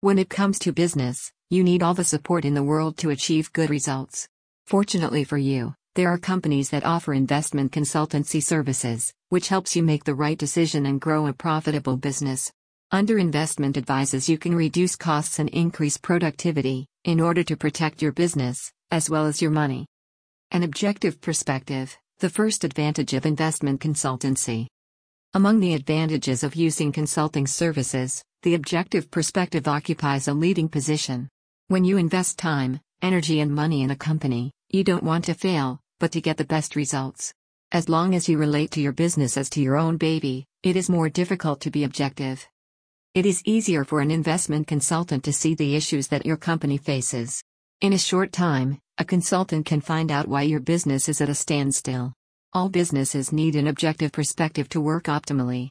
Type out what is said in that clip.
When it comes to business, you need all the support in the world to achieve good results. Fortunately for you, there are companies that offer investment consultancy services, which helps you make the right decision and grow a profitable business. Under investment advices, you can reduce costs and increase productivity in order to protect your business, as well as your money. An objective perspective the first advantage of investment consultancy. Among the advantages of using consulting services, the objective perspective occupies a leading position. When you invest time, energy, and money in a company, you don't want to fail, but to get the best results. As long as you relate to your business as to your own baby, it is more difficult to be objective. It is easier for an investment consultant to see the issues that your company faces. In a short time, a consultant can find out why your business is at a standstill. All businesses need an objective perspective to work optimally.